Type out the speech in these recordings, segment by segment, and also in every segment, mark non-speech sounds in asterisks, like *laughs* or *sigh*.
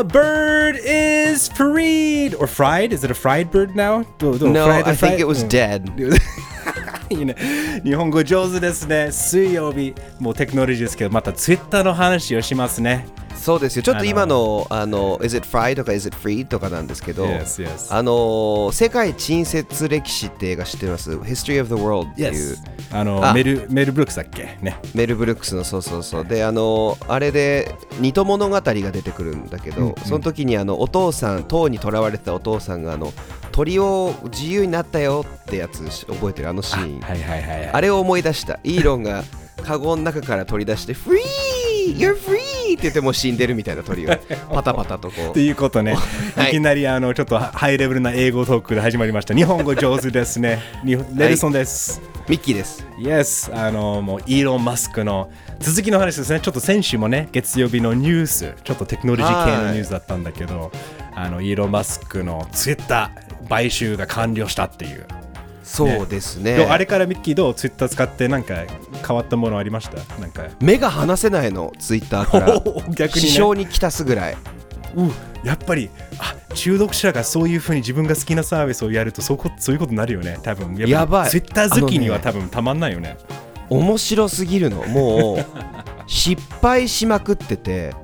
The bird is freed or fried. Is it a fried bird now? どうどう No, fried I think it was うん dead. いいね。日本語上手ですね。水曜日、もうテクノロジーですけど、またツイッターの話をしますね。そうですよ。ちょっと今の、あの、is it fried とか is it freed とかなんですけど、Yes, yes. あの、世界沈接歴史って映画知ってます ?History of the World っていう。Yes. あのあメルメルブルックスだっけ？ね。メル・ブルックスのそうそうそうであのあれで二戸物語が出てくるんだけど、その時にあのお父さん塔にとらわれてたお父さんがあの鳥を自由になったよってやつ覚えてる？あのシーンはいはいはいはい。あれを思い出したイーロンがカゴの中から取り出して「フリー !You're free!」って言ってもう死んでるみたいな鳥を *laughs* パタパタとこうということね、はいい、きなりあのちょっとハイレベルな英語トークで始まりました。日本語上手ですね。にレルソンです。ミッキーです。Yes、あのもうイーロン・マスクの続きの話ですね。ちょっと先週もね、月曜日のニュース、ちょっとテクノロジー系のニュースだったんだけど、あのイーロン・マスクのツイッター買収が完了したっていう。そうですね。どうあれからミッキーどうツイッター使ってなんか変わったものありました？なんか。目が離せないの、ツイッターから。*laughs* 逆に、ね、支障に来たすぐらい。うやっぱりあ中毒者がそういうふうに自分が好きなサービスをやるとそうこそういうことになるよね多分やばいツイッター好きには多分たまんないよね面白すぎるの。もう、*laughs* 失敗しまくってて、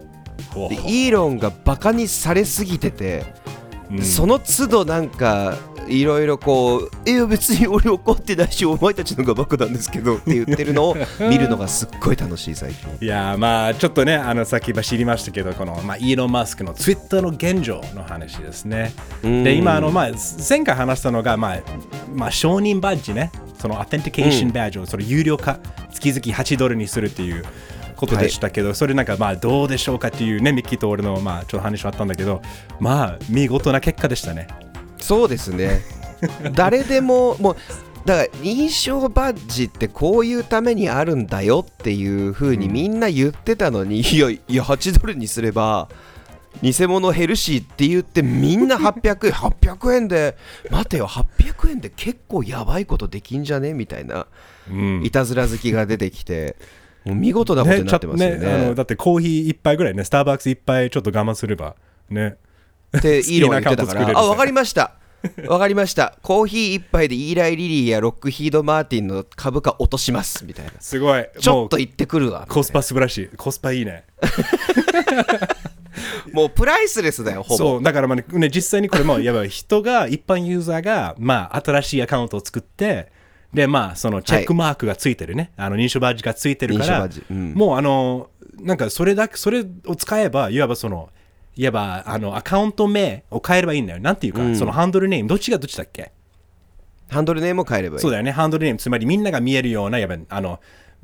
イーロンがバカにされすぎてて、うんその都度なんかいろいろこう「いや別に俺怒ってないしお前たちのがバカなんですけど」って言ってるのを見るのがすっごい楽しい最近。いやーまあちょっとねあのさっき今知りましたけどこの、まあ、イーロン・マスクのツイッターの現状の話ですね。うん。で今あの、まあ、前回話したのが、まあまあ、承認バッジね。そのアテンティケーションバッジをそれ有料化月々8ドルにするっていうことでしたけど、それなんかまあどうでしょうかっていうねミッキーと俺のまあちょっと話はあったんだけどまあ見事な結果でしたねそうですね。*laughs* 誰でももうだから認証バッジってこういうためにあるんだよっていう風にみんな言ってたのに、いやいや8ドルにすれば偽物減るしって言ってみんな800円800円で待てよ800円で結構やばいことできんじゃねみたいなうん。いたずら好きが出てきてもう見事なことになってますよね。ちょっとあのだってコーヒー一杯ぐらいねスターバックス一杯ちょっと我慢すればねってイーロンが言ってたから。あ分かりました。分かりました。コーヒー一杯でイーライ・リリーやロックヒード・マーティンの株価落とします。みたいな。すごい。ちょっと言ってくるわ。コスパ素晴らしい。コスパいいね。*laughs* もうプライスレスだよほぼ。そうだからまあねね実際にこれもやばい人が一般ユーザーがまあ新しいアカウントを作ってでまあそのチェックマークがついてるね、あの認証バッジがついてるから認証バッジ。うん。もうあのなんかそれだけそれを使えばいわばそのいわばあのアカウント名を変えればいいんだよ。なんていうか、うん。そのハンドルネームどっちがどっちだっけ？ハンドルネームを変えればいい。そうだよね、ハンドルネーム、つまりみんなが見えるような、やっぱあの、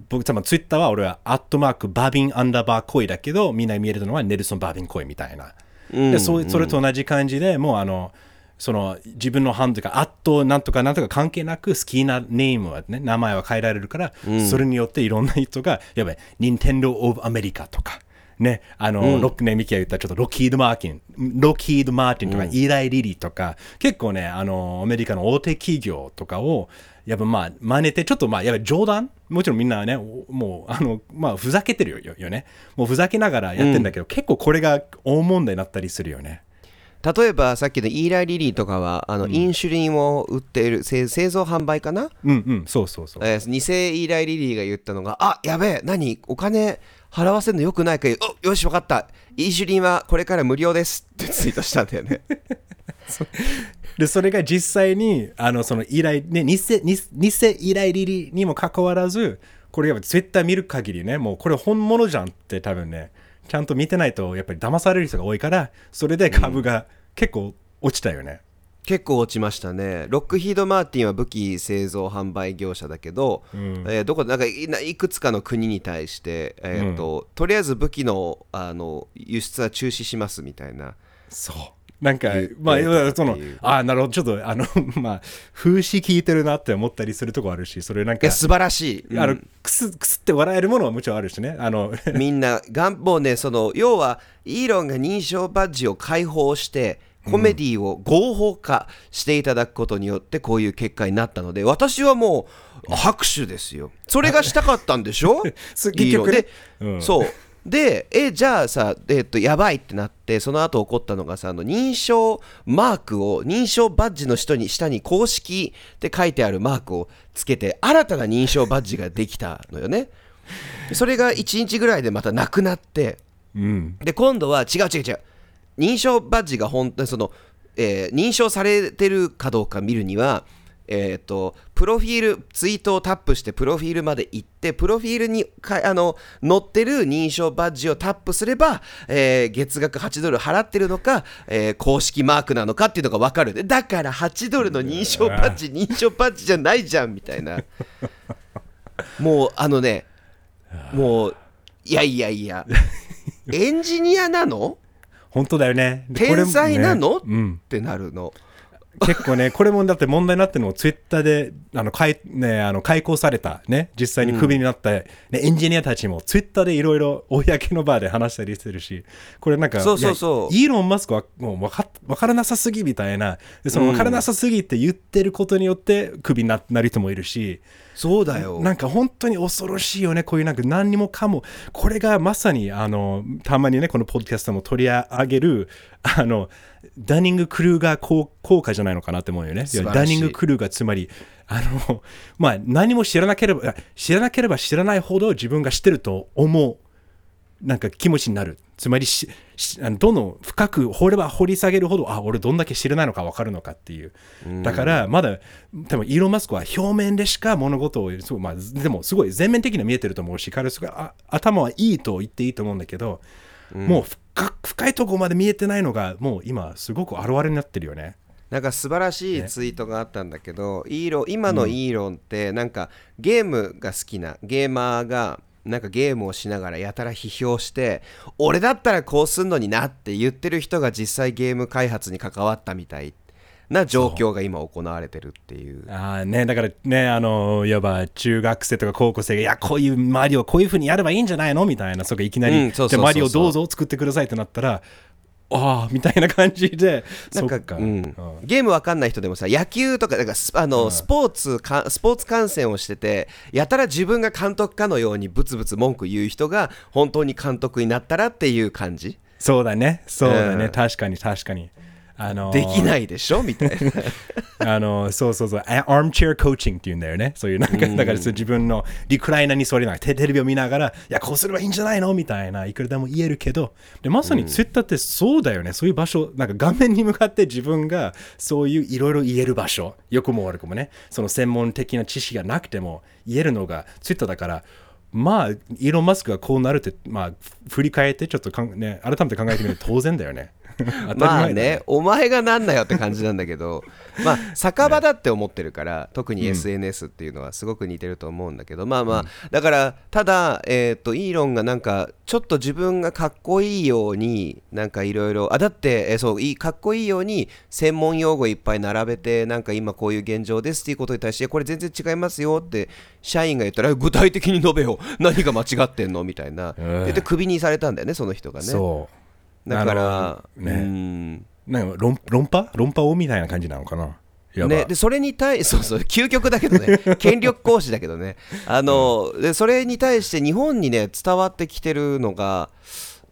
僕、多分ツイッターは俺は、アットマーク、バービンアンダーバーコイだけど、みんなが見えるのはネルソン・バービンコイみたいな。でそうそれと同じ感じでもう、あの、その自分のハンドルが、アットなんとかなんとか関係なく、好きなネームはね、名前は変えられるから、それによっていろんな人が、やばい、ニンテンドー・オブ・アメリカとか、ね、あの、ロックね、ミキが言ったちょっとロッキード・マーティン、ロッキード・マーティンとか、イーライ・リリーとか、結構ね、あの、アメリカの大手企業とかを、やっぱまあ、真似て、ちょっとまあ、やっぱ冗談？もちろんみんなね、おもう、あの、まあ、ふざけてるよよね。もうふざけながらやってんだけど、結構これが大問題になったりするよね。例えばさっきのイーライ・リリーとかはあの、インシュリンを売っている製製造販売かな、うんうん、そうそうそう。えー偽イーライ・リリーが言ったのがあやべえ何？お金払わせるのよくないかいおよし分かった。インシュリンはこれから無料です。ってツイートしたんだよね。*laughs* で、それが実際に、あの、その依頼、ね、偽、偽、偽依頼リリにもかかわらず、これやっぱツイッター見る限りね、もうこれ本物じゃんって多分ね、ちゃんと見てないとやっぱり騙される人が多いから、それで株が結構落ちたよね。結構落ちましたね。ロックヒード・マーティンは武器製造販売業者だけど、えーどこなんかいないくつかの国に対して、えーととりあえず武器のあの輸出は中止しますみたいな。そう。なんかまあ、その、ああ、なるほど、ちょっと、あの、*laughs* まあ、風刺聞いてるなって思ったりするとこあるし、それなんか素晴らしい、あのうん、くす、くすって笑えるものはもちろんあるしね。あの、*laughs* みんながんもうねその要はイーロンが認証バッジを開放してコメディを合法化していただくことによってこういう結果になったので私はもう拍手ですよ。それがしたかったんでしょ？*laughs* 結局ね。で、うん。そうでえじゃあさ、えっとやばいってなってその後起こったのがさあの認証マークを認証バッジの下に下に公式って書いてあるマークをつけて新たな認証バッジができたのよね。それが1日ぐらいでまたなくなって。うん。で今度は違う違う違う。認証バッジが本当にその、えー認証されてるかどうか見るにはえー、とプロフィールツイートをタップしてプロフィールまで行ってプロフィールにかあの載ってる認証バッジをタップすれば、えー月額8ドル払ってるのか、えー公式マークなのかっていうのが分かる。でだから8ドルの認証バッジ認証バッジじゃないじゃんみたいな。*laughs* もうあのねもういやいやいや。*laughs* エンジニアなの？本当だよね。天才なの、ねうん。ってなるの *laughs* 結構ね、これもだって問題になってるのをツイッターであの開,、ね、あの開講された、ね、実際にクビになった、ねエンジニアたちもツイッターでいろいろ公の場で話したりしてるし、これなんか、そうそうそう。イーロン・マスクはもう分か分からなさすぎみたいな、でその分からなさすぎって言ってることによってクビにななる人もいるし、そうだよなんか本当に恐ろしいよね、こういうなんか何にもかも、これがまさにあのたまにね、このポッドキャストも取り上げる、あのダニング・クルーガー効効果じゃないのかなって思うよね。ダニング・クルーガー、つまり、あのまあ、何も知らなければ、知らなければ知らないほど自分が知ってると思う。なんか気持ちになる。つまりししあのどんどん深く掘れば掘り下げるほど、あ、俺どんだけ知らないのか分かるのかっていう。だから、まだ、多分イーロン・マスクは表面でしか物事を、すごいまあ、でもすごい全面的には見えてると思うし、彼すご頭はいいと言っていいと思うんだけど、もう深深いところまで見えてないのが、もう今、すごく現れになってるよね。なんか素晴らしいツイートがあったんだけど、イーロン今のイーロンってなんかゲームが好きなゲーマーがなんかゲームをしながらやたら批評して俺だったらこうすんのになって言ってる人が実際ゲーム開発に関わったみたいな状況が今行われてるっていう。ああね、だからね、あの、いわば中学生とか高校生が、いや、こういうマリオ、こういうふうにやればいいんじゃないのみたいな、そこいきなり、うんそうそうそうそう。マリオどうぞ作ってくださいってなったら、ああ、みたいな感じで、*laughs* なんかうん。うん。ゲームわかんない人でもさ野球とかなんかスあの、スポーツかスポーツ観戦をしててやたら自分が監督かのようにブツブツ文句言う人が本当に監督になったらっていう感じ？そうだね、そうだね、うん。確かに確かに。あのできないでしょ？みたいな。*laughs* あのそうそうそう、アームチェアコーチングっていうんだよね。そういうなんか、だから自分のリクライナーにそれなテテレビを見ながら、いや、こうすればいいんじゃないの？みたいな、いくらでも言えるけど、でまさにツイッターってそうだよね。そういう場所、なんか画面に向かって自分がそういういろいろ言える場所、良くも悪くもね、その専門的な知識がなくても言えるのがツイッターだから、まあ、イーロン・マスクがこうなるって、まあ、振り返って、ちょっとかん、ね、改めて考えてみると当然だよね。まあねお前がなんなよって感じなんだけど *laughs* まあ酒場だって思ってるから特に SNS っていうのはすごく似てると思うんだけど、まあまあだからただえっ、とイーロンがなんかちょっと自分がかっこいいようになんかいろいろあだって、えーそういいかっこいいように専門用語いっぱい並べてなんか今こういう現状ですっていうことに対してこれ全然違いますよって社員が言ったら具体的に述べよ何が間違ってんのみたいな、うん言ってクビにされたんだよねその人がね。そう。だからね。うん。なんか論論破？論破王みたいな感じなのかな？ね、でそれに対 *laughs* そうそう究極だけどね。*laughs* 権力行使だけどね。あの、でそれに対して日本にね伝わってきてるのが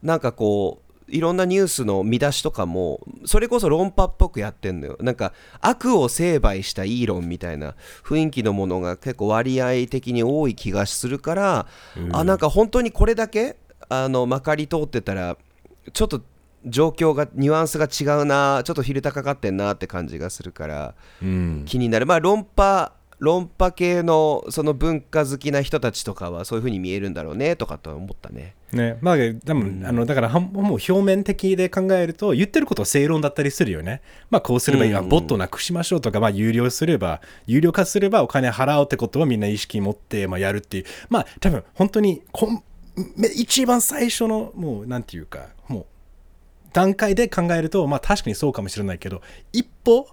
なんかこういろんなニュースの見出しとかもそれこそ論破っぽくやってんのよ。なんか悪を成敗したイーロンみたいな雰囲気のものが結構割合的に多い気がするから、あなんか本当にこれだけあのまかり通ってたらちょっと状況がニュアンスが違うなちょっとフィルターかかってんなって感じがするからうん。気になるまあ論破論破系のその文化好きな人たちとかはそういう風に見えるんだろうねとかとは思ったねね、まあ、でも、あのだからもう表面的で考えると言ってることは正論だったりするよね。まあこうすればいい、あボットなくしましょうとか、まあ有料すれば、有料化すればお金払うってことはみんな意識持って、まあ、やるっていう。まあ多分本当にこんめ一番最初のもうなんていうか、もう段階で考えると、まあ確かにそうかもしれないけど、一歩、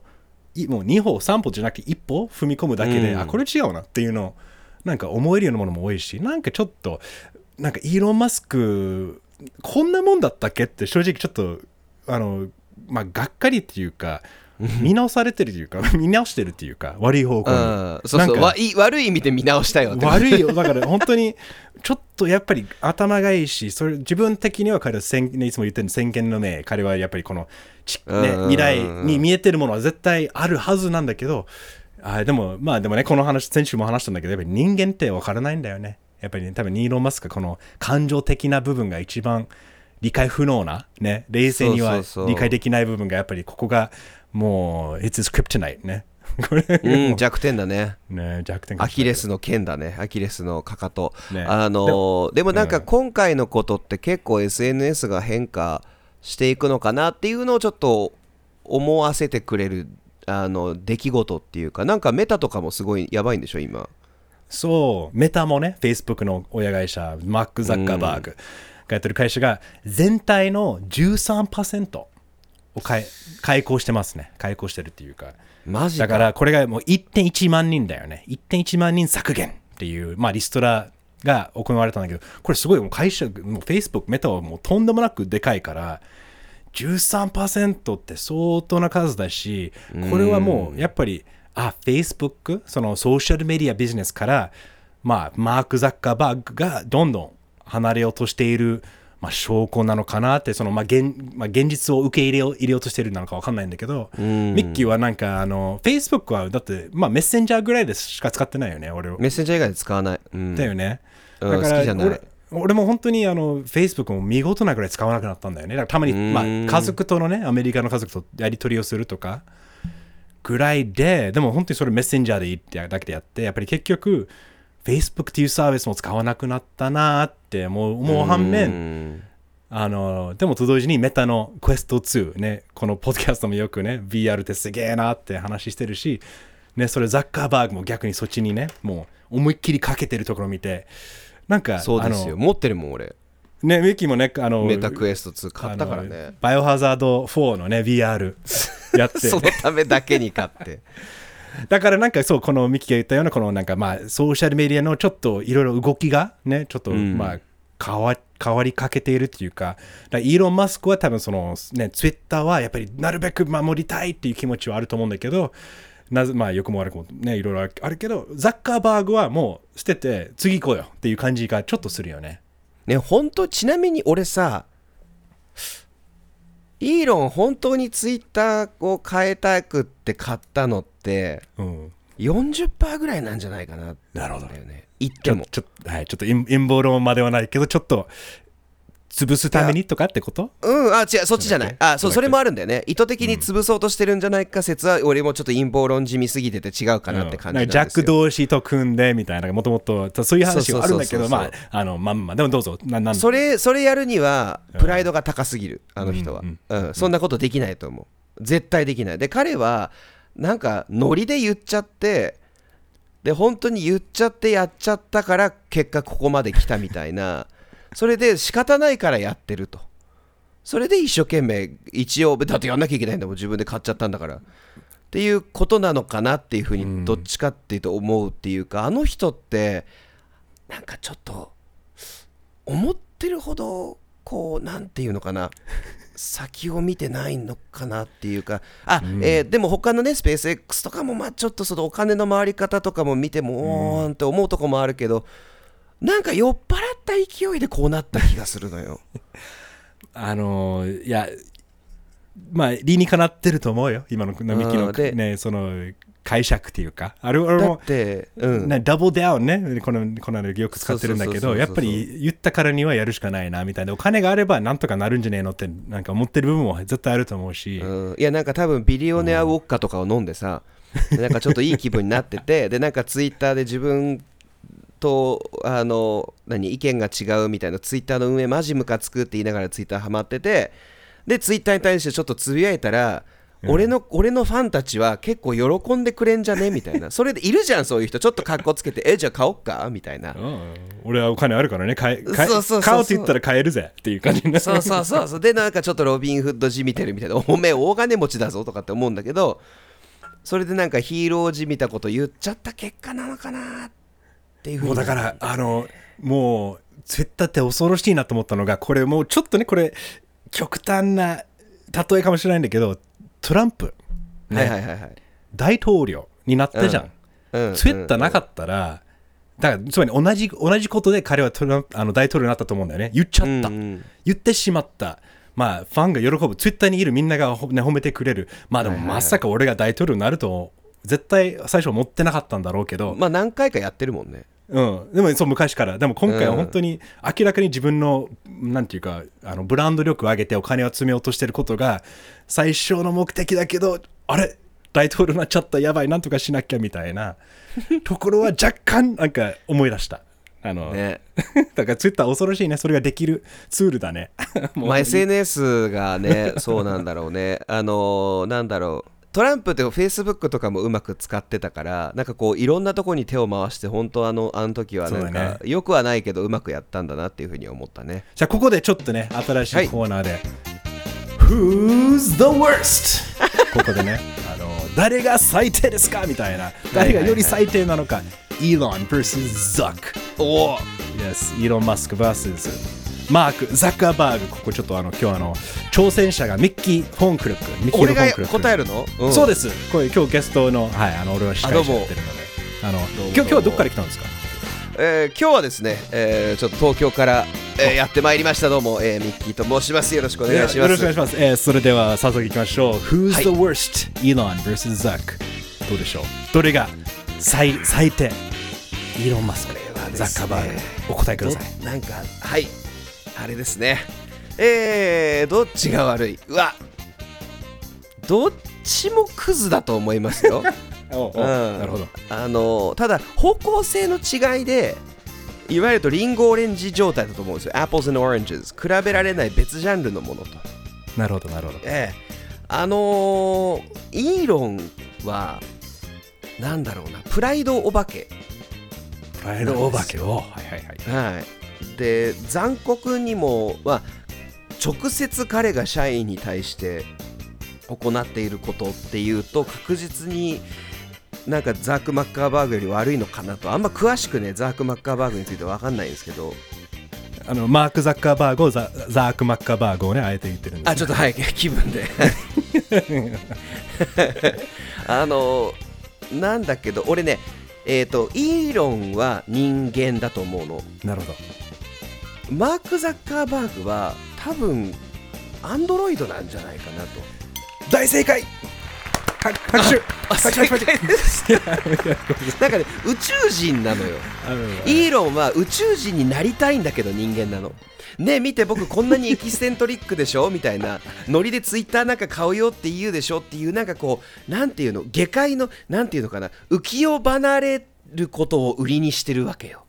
いもう2歩、3歩じゃなくて一歩踏み込むだけで、うん。あ、これ違うなっていうのを、なんか思えるようなものも多いし、なんかちょっと、なんかイーロン・マスク、こんなもんだったっけって正直ちょっと、あの、まあ、がっかりっていうか、見直されてるというか *laughs* 見直してるっていうか悪い方向に、うん。そうそう。なんかわい悪い意味で見直したよ悪いよ。だから本当にちょっとやっぱり頭がいいしそれ自分的には彼は先ねいつも言ってる先見の明彼はやっぱりこのち、ね、うん。未来に見えてるものは絶対あるはずなんだけどあでもまあでもねこの話先週も話したんだけどやっぱり人間って分からないんだよね。やっぱりね多分ニーロン・マスクがこの感情的な部分が一番理解不能なね。冷静には理解できない部分がやっぱりここがもう It's his kryptonite ね。これうん弱点だね。ね弱点かアもしれないキレスの剣だね。アキレスのかかと、ね。あのーでもなんかうん。今回のことって結構 SNS が変化していくのかなっていうのをちょっと思わせてくれるあの出来事っていうか。なんかメタとかもすごいやばいんでしょ今。そう、メタもね、Facebook の親会社、マック・ザッカーバーグがやってる会社が、全体の13%を開開講してますね。開講してるっていうか。マジかだから、これがもう1.1万人だよね。1.1万人削減っていう、まあ、リストラが行われたんだけど、これすごい、もう会社、もう Facebook、メタはもうとんでもなくでかいから、13%って相当な数だし、これはもうやっぱり、あ、Facebook、そのソーシャルメディアビジネスから、まあ、マーク・ザッカーバーグがどんどん離れようとしている、まあ、証拠なのかなって、その、まあ現まあ、現実を受け入れよう入れようとしているなのかわかんないんだけど、ミッキーはなんか、あの、Facebook はだって、まあ、メッセンジャーぐらいでしか使ってないよね、俺は。メッセンジャー以外で使わない、うんだよね。うんだから俺俺も本当にあの Facebook も見事なぐらい使わなくなったんだよね。だからたまに、まあ、家族とのね、アメリカの家族とやり取りをするとかぐらいで、でも本当にそれメッセンジャーでいいってだけでやって、やっぱり結局、Facebook っていうサービスも使わなくなったなーって思う思う反面、うん。あのでもと同時にメタの Quest 2ねこのポッドキャストもよくね VR ってすげえなって話してるしねそれザッカーバーグも逆にそっちにねもう思いっきりかけてるところを見てなんかそうですよ。あ持ってるもん俺。のねミッキーもねあのメタクエスト2買ったからね。バイオハザード4のね VR *laughs* やって。そのためだけに買ってだからなんかそうこのミキが言ったようなこのなんかまあソーシャルメディアのちょっといろいろ動きがねちょっとんまあ変わ変わりかけているっていうかだからイーロン・マスクは多分そのねツイッターはやっぱりなるべく守りたいっていう気持ちはあると思うんだけどなぜまあ良くも悪くもねいろいろあるけどザッカーバーグはもう捨てて次行こうよっていう感じがちょっとするよね。ね本当ちなみに俺さイーロン本当にツイッターを変えたくって買ったのってうん。40%ぐらいなんじゃないかななるほど。言っちょてもちょはい、ちょっと陰陰謀論まではないけどちょっと潰すためにとかってこと？うん。あ違う。そっちじゃない。あそうそれもあるんだよね。意図的に潰そうとしてるんじゃないか説は俺もちょっと陰謀論じみすぎてて違うかなって感じなんですよ、うん。ジャック同士と組んでみたいなもともとそういう話はあるんだけどそうそうそう。そうまああのまんまでもどうぞ。ななん？それそれやるにはプライドが高すぎるあの人は、うん。うん。そんなことできないと思う。絶対できない。で彼はなんかノリで言っちゃってで本当に言っちゃってやっちゃったから結果ここまで来たみたいなそれで仕方ないからやってると。それで一生懸命一応だってやんなきゃいけないんだもん。自分で買っちゃったんだから。っていうことなのかなっていうふうにどっちかっていうと思うっていうか、あの人ってなんかちょっと思ってるほどこうなんていうのかな。先を見てないのかなっていうか。あ、えーでも他のねスペース X とかもまあちょっとそのお金の回り方とかも見てもおーんって思うとこもあるけどなんか酔っ払った勢いでこうなった気がするのよ。*laughs* あのいやまあ理にかなってると思うよ。今のミキのねその解釈っていうか。あれ俺だもって、うん、ね、ダブルダウンね、このこのよく使ってるんだけど、やっぱり言ったからにはやるしかないなみたいな、お金があればなんとかなるんじゃねえのって、なんか思ってる部分も絶対あると思うし、うん、いやなんか多分ビリオネアウォッカとかを飲んでさ、で *laughs* なんかちょっといい気分になっててでなんかツイッターで自分とあの何意見が違うみたいなツイッターの運営マジムカつくって言いながらツイッターハマっててでツイッターに対してちょっとつぶやいたら俺の俺のファンたちは結構喜んでくれんじゃねみたいな。それでいるじゃんそういう人。ちょっと格好つけてえじゃあ買おっか？みたいな。うん。俺はお金あるからね、買え買おうって言ったら買えるぜっていう感じになる。そうそうそうそう。でなんかちょっとロビンフッドじみてるみたいな。おめえ大金持ちだぞとかって思うんだけど。それでなんかヒーローじみたこと言っちゃった結果なのかなっていうふうにもうだから、あの、もう、ツイッターって恐ろしいなと思ったのが、これもうちょっとね、これ、極端な例えかもしれないんだけど、トランプ。ねはいはいはいはい大統領になったじゃん。うんツイッターなかったら、だからつまり同じ同じことで彼はトランプあの大統領になったと思うんだよね。言っちゃった。うんうん言ってしまった。まあ、ファンが喜ぶ。ツイッターにいるみんなが、ほね、褒めてくれる。まあでも、まさか俺が大統領になると、絶対最初は思ってなかったんだろうけど、まあ何回かやってるもんね。うん、でもそう昔から。でも今回はうん。本当に明らかに自分の、なんていうかあのブランド力を上げてお金を詰めようとしてることが最初の目的だけどあれ？大統領になっちゃった。やばいなんとかしなきゃみたいな。ところは若干なんか思い出した。あの、ね。*laughs* だからツイッター恐ろしいね。それができるツールだね。*laughs* まあ SNS がねそうなんだろうね。あのーなんだろうトランプってフェイスブックとかもうまく使ってたからなんかこういろんなとこに手を回して本当あのあの時はなんかよくはないけどうまくやったんだなっていうふうに思ったね。じゃあここでちょっとね新しはい。いコーナーで、Who's the worst? *laughs* ここでねあの誰が最低ですかみたいな。誰がより最低なのか、イーロン vs ザックおお。Yes イーロン・マスク vs マーク・ザッカーバーグここちょっとあの今日あの挑戦者がミッキー・フォンクルックミッキーフォンクルック。答えるの、ん。そうです。これ今日ゲストのはいあの俺は司会者やってるので。あのも。今日今日はどこから来たんですか？えー今日はですね、えーちょっと東京から、えーやってまいりました。どうも、えーミッキーと申します。よろしくお願いします。よろしくお願いします。えーそれでは早速いきましょう。Who's はい the worst? Elon vs. Zuck。どうでしょう？どれが最最低？イーロン・マスク、ザッカーバーグ。お答えください。どなんかはいあれですね。えー、どっちが悪い？うわどっちもクズだと思いますよ。*laughs* おうん。なるほど。あのただ方向性の違いでいわゆるとリンゴオレンジ状態だと思うんですよ。Apples and Oranges 比べられない別ジャンルのものと。なるほど、なるほど。ええ。あのーイーロンはなんだろうな。プライドお化け。プライドお化けを？はいはいはい。はいで残酷にもまあ直接彼が社員に対して行っていることっていうと確実になんかザーク・マッカーバーグより悪いのかなと。あんま詳しくねザーク・マッカーバーグについて分かんないんですけど。あのマーク・ザッカーバーグをザザーク・マッカーバーグをね、あえて言ってるんです、あちょっとはい気分で。*laughs* あのなんだけど俺ねえっ、とイーロンは人間だと思うの。なるほど。マーク・ザッカーバーグは多分アンドロイドなんじゃないかなと。大正解！拍拍手！拍手！拍手！*laughs* なんかね宇宙人なのよ。イーロンは宇宙人になりたいんだけど人間なの。ね見て僕こんなにエキセントリックでしょ？みたいな。ノリでツイッターなんか買うよって言うでしょっていうなんかこうなんていうの？下界のなんていうのかな？浮世離れることを売りにしてるわけよ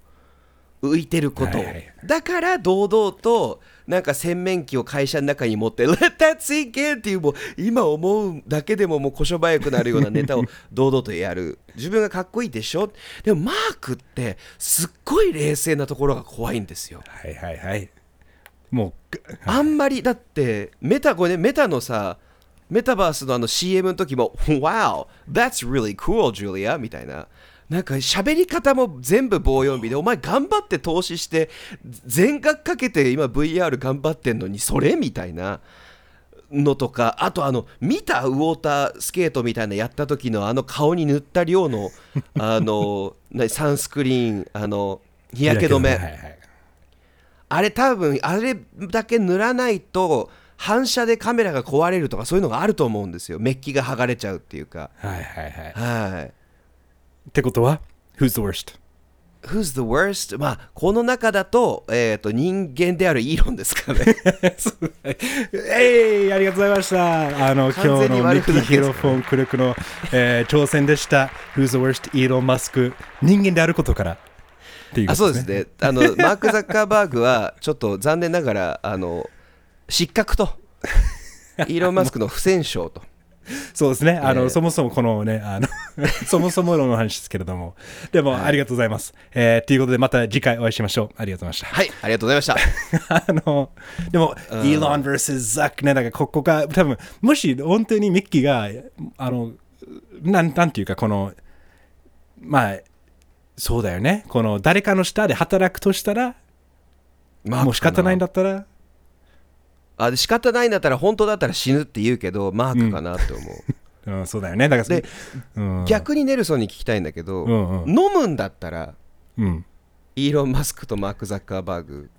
浮いてること。を、はいはい。だから堂々となんか洗面器を会社の中に持って「Let that sink in」っていうもう今思うだけでももうこしょばやくなるようなネタを *laughs* 堂々とやる。自分がかっこいいでしょ？でもマークってすっごい冷静なところが怖いんですよ。はいはいはい。もう、あんまりだってメタこれねメタのさメタバースのあの CM の時も「Wow that's really cool Julia」みたいななんか喋り方も全部棒読みでお前頑張って投資して全額かけて今 VR 頑張ってんのにそれみたいなのとかあとあの見たウォータースケートみたいなやった時のあの顔に塗った量の *laughs* あのなサンスクリーンあの日焼け止め。はいはい。あれ多分あれだけ塗らないと反射でカメラが壊れるとかそういうのがあると思うんですよ。メッキが剥がれちゃうっていうか。はいはいはい。はいってことは？Who's the worst? Who's the worst? まあこの中だと,、えー、と人間であるイーロンですかね *laughs* えいありがとうございました。あの、今日のミッキー・ヒロフォン・クルクの、えー挑戦でした。Who's the worst? イーロン・マスク。人間であることから。っていうあことそうですねあの *laughs* マーク・ザッカーバーグはちょっと残念ながらあの失格と *laughs* イーロン・マスクの不戦勝とそうですね。あの、えーそもそもこのね、あの、*laughs* そもそもの話ですけれども。でも、ありがとうございます。えー、ということで、また次回お会いしましょう。ありがとうございました。はいありがとうございました *laughs* あの、でも、イーロン vs ザックね、なんかここが、多分もし本当にミッキーが、あの、なんなんていうか、この、まあ、そうだよね。この誰かの下で働くとしたら、マークかなもう仕方ないんだったら、あで仕方ないんだったら本当だったら死ぬって言うけどマークかなって思う、うん、そうだよね。だからで、うん、逆にネルソンに聞きたいんだけど、うんうん。飲むんだったらうん、イーロン・マスクとマーク・ザッカーバーグ。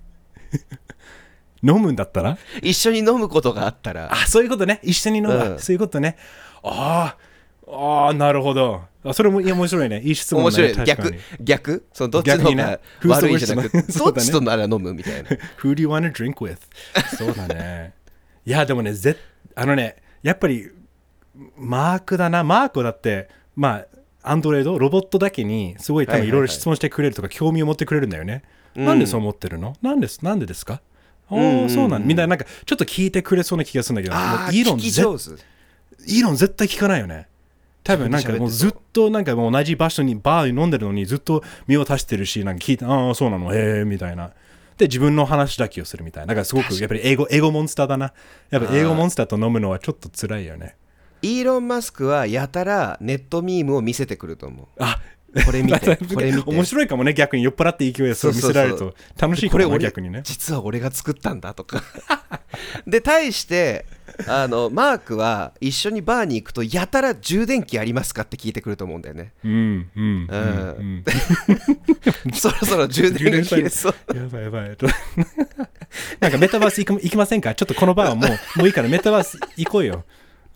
*laughs* 飲むんだったら？一緒に飲むことがあったら。あそういうことね。一緒に飲む、そういうことね。あーあーなるほどあそれもいや面白いね。いい質問面だね。白い。逆確かに。逆？そのどっちの方逆にね。が悪いじゃなくて、風俗どっちとなら飲むみたいな。*laughs* Who do you want to drink with? そうだね。いや、でもね、ぜあのね、やっぱり、マークだな。マークだって、まあ、アンドロイド、ロボットだけに、すごい多はいはいはい。分いろいろ質問してくれるとか、興味を持ってくれるんだよね。うん。なんでそう思ってるの？なんですなんでですか？おーそうなんみんななんかちょっと聞いてくれそうな気がするんだけど、もああうイーロン聞きぜ上手。イーロン絶対聞かないよね。多分なんかもうずっとなんかもう同じ場所にバーに飲んでるのにずっと身を足してるし、なんか聞いて、ああ、そうなの、へえ、みたいな。で、自分の話だけをするみたいな。だからすごくやっぱり英語、英語モンスターだな。やっぱ英語モンスターと飲むのはちょっと辛いよね。イーロン・マスクはやたらネットミームを見せてくると思うあこれ見て *laughs* これ見て。面白いかもね、逆に酔っ払って勢いでそれ見せられると。楽しいかもね、これ俺逆にね。実は俺が作ったんだとか。*laughs* で対してあのマークは一緒にバーに行くとやたら充電器ありますかって聞いてくると思うんだよね。うん、うん、うん。ううん。*laughs* そろそろ充充電電したい器そうやばいやばい。なんかメタバース行く行きませんか？ちょっとこのバーはもうもういいからメタバース行こうよ。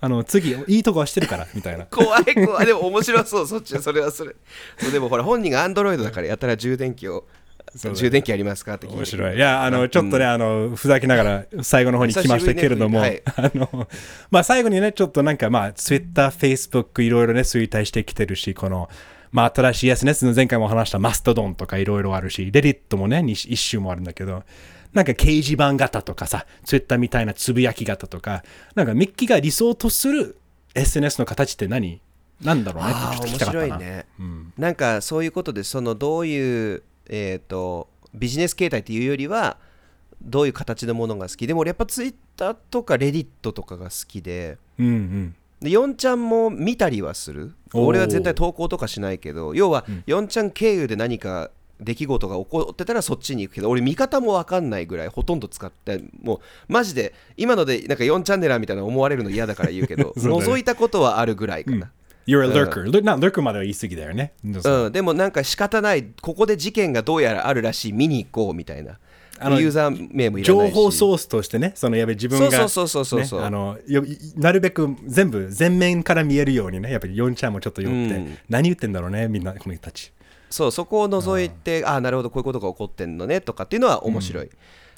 あの次、いいとこはしてるからみたいな。*laughs* 怖い怖い。でも面白そう。そっちそれはそれ。そうでもほら本人がアンドロイドだからやたら充電器を充電器ありますか？って聞いて。面白い。いや、あの、ちょっとね、あの、ふざけながら最後の方に来ましたけれども、久しあの、まあ、最後にね、ちょっとなんか、まあ、Twitter、Facebook、いろいろね、衰退してきてるし、この、まあ、新しい SNS の前回も話したマストドンとかいろいろあるし、レディットもね、に一周もあるんだけど、なんか掲示板型とかさ、Twitter みたいなつぶやき型とか、なんかミッキーが理想とする SNS の形って何？なんだろうねって聞ああ面きたかったな。白いね、うん。なんかそういうことでそのどういうえっ、とビジネス形態っていうよりはどういう形のものが好き。でも俺やっぱツイッターとかレディットとかが好きで。うんうん。で4ちゃんも見たりはする。俺は絶対投稿とかしないけど要はうん。4ちゃん経由で何か出来事が起こってたらそっちに行くけど俺見方も分かんないぐらいほとんど使ってもうマジで今のでなんか4チャンネラーみたいな思われるの嫌だから言うけど *laughs* そうだね。覗いたことはあるぐらいかな、You're a lurker. Lur- な lurker までは言い過ぎだよね。うん、でもなんか仕方ないここで事件がどうやらあるらしい見に行こうみたいな。あのユーザー名もいらないし。情報ソースとしてね、そのやっぱり自分が、そうそうそうそうそう。ねあのよなるべく全部全面から見えるようにね、やっぱり4ちゃんもちょっと寄って、うん。何言ってんだろうね、みんな、この人たち。そうそこを除いてああなるほどこういうことが起こってんのねとかっていうのは面白い、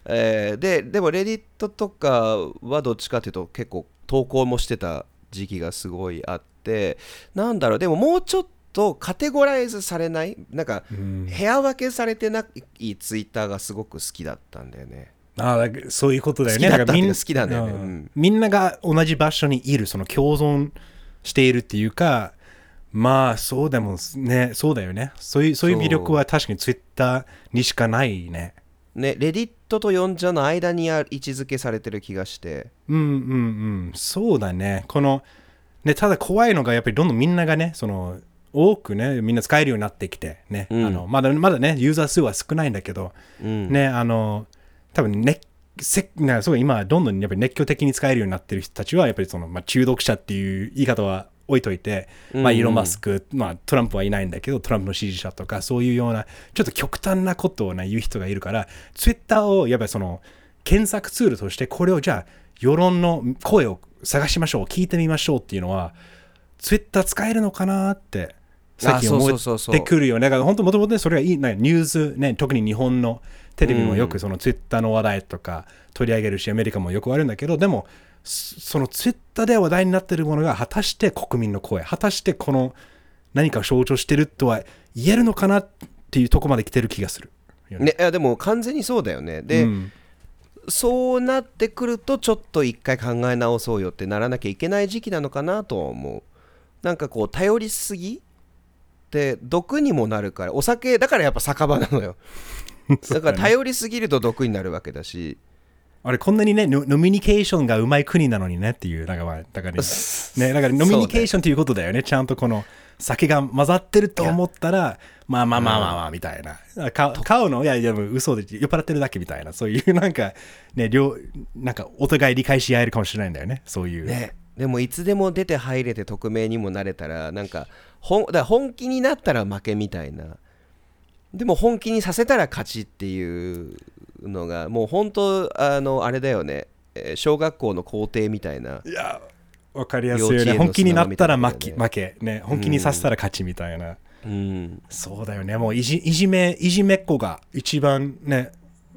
えーででもレディットとかはどっちかっていうと結構投稿もしてた時期がすごいあってなんだろうでももうちょっとカテゴライズされない？なんかうん。部屋分けされてないツイッターがすごく好きだったんだよね。ああ、そういうことだよね。好きだったからみんっていうか好きなんだよね。ううん。みんなが同じ場所にいる、その共存しているっていうか、まあ、そうでもね、そうだよね。そういうそういう魅力は確かにツイッターにしかないね。ねレディットと4ちゃんの間にある位置づけされてる気がしてうんうんうん、そうだね。この、ね、ただ怖いのが、やっぱりどんどんみんながね、その、多くね、みんな使えるようになってきて、ね、うんあのまだまだね、ユーザー数は少ないんだけど、うんね、あの、多分ね、せなそう今、どんどんやっぱり熱狂的に使えるようになってる人たちは、やっぱりその、まあ、中毒者っていう言い方は置いといて、まあ、うん。イーロン・マスク、まあ、トランプはいないんだけど、トランプの支持者とか、そういうような、ちょっと極端なことを、ね、言う人がいるから、ツイッターをやっぱりその、検索ツールとして、これをじゃあ、世論の声を探しましょう、聞いてみましょうっていうのは、ツイッター使えるのかなって、最近思ってくるよね。だから本当もともとね、それがいい、ね、ニュース、ね、特に日本のテレビもよくそのツイッターの話題とか取り上げるし、アメリカもよくあるんだけど、でも、そそのツイッターで話題になっているものが果たして国民の声、果たしてこの何かを象徴してるとは言えるのかなっていうところまで来てる気がする。ね、いやでも完全にそうだよね。で、うん。そうなってくるとちょっと一回考え直そうよってならなきゃいけない時期なのかなとは思う。なんかこう頼りすぎって毒にもなるからお酒だからやっぱ酒場なのよ。*laughs* だから頼りすぎると毒になるわけだしあれこんなにねノノミニケーションがうまい国なのにねっていうなんかまあだからね。*laughs* ねだからノミニケーションっていうことだよね。ちゃんとこの酒が混ざってると思ったらまあまあまあまあまあみたいな。か買うの？いやいや嘘で酔っ払ってるだけみたいな。そういうなんかね両なんかお互い理解し合えるかもしれないんだよね。そういう、ね。でもいつでも出て入れて匿名にもなれたらなんかほんだ本気になったら負けみたいな。でも本気にさせたら勝ちっていうのがもう本当あのあれだよね。えー小学校の校庭みたいないやわかりやすいよね。本気になったら砂負け,、負け。ね本気にさせたら勝ちみたいな、うん。そうだよね。もういじいじめいじめっ子が一番ね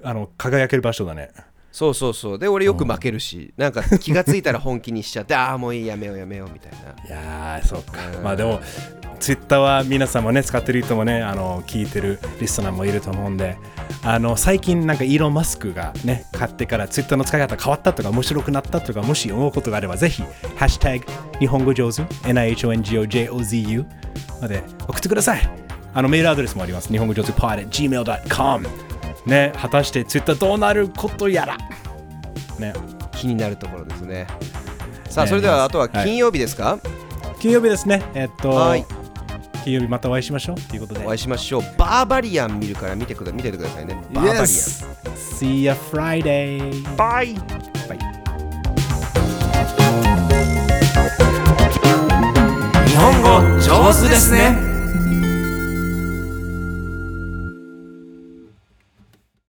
あの輝ける場所だねそうそうそう。で俺よく負けるし、なんか気がついたら本気にしちゃって *laughs* ああもういいやめようやめようみたいな。いやーそうか。まあでもツイッターは皆さんもね使ってる人もねあの聞いてるリスナーもいると思うんであの最近なんかイーロン・マスクがね買ってからツイッターの使い方変わったとか面白くなったとかもし思うことがあればぜひ「ハッシュタグ日本語上手 NIHONGOJOZU」まで送ってください。あのメールアドレスもあります。日本語上手 pod.gmail.com ね果たしてツイッターどうなることやら。ね。気になるところですね。さあねそれではあとははい。金曜日ですか、金曜日ですね。えっとはい。金曜日またお会いしましょうということで。お会いしましょう。バーバリアン見るから見てくだ見ててくださいね。バーバリアン。Yes. See ya Friday. バイ Bye. 日本語上手ですね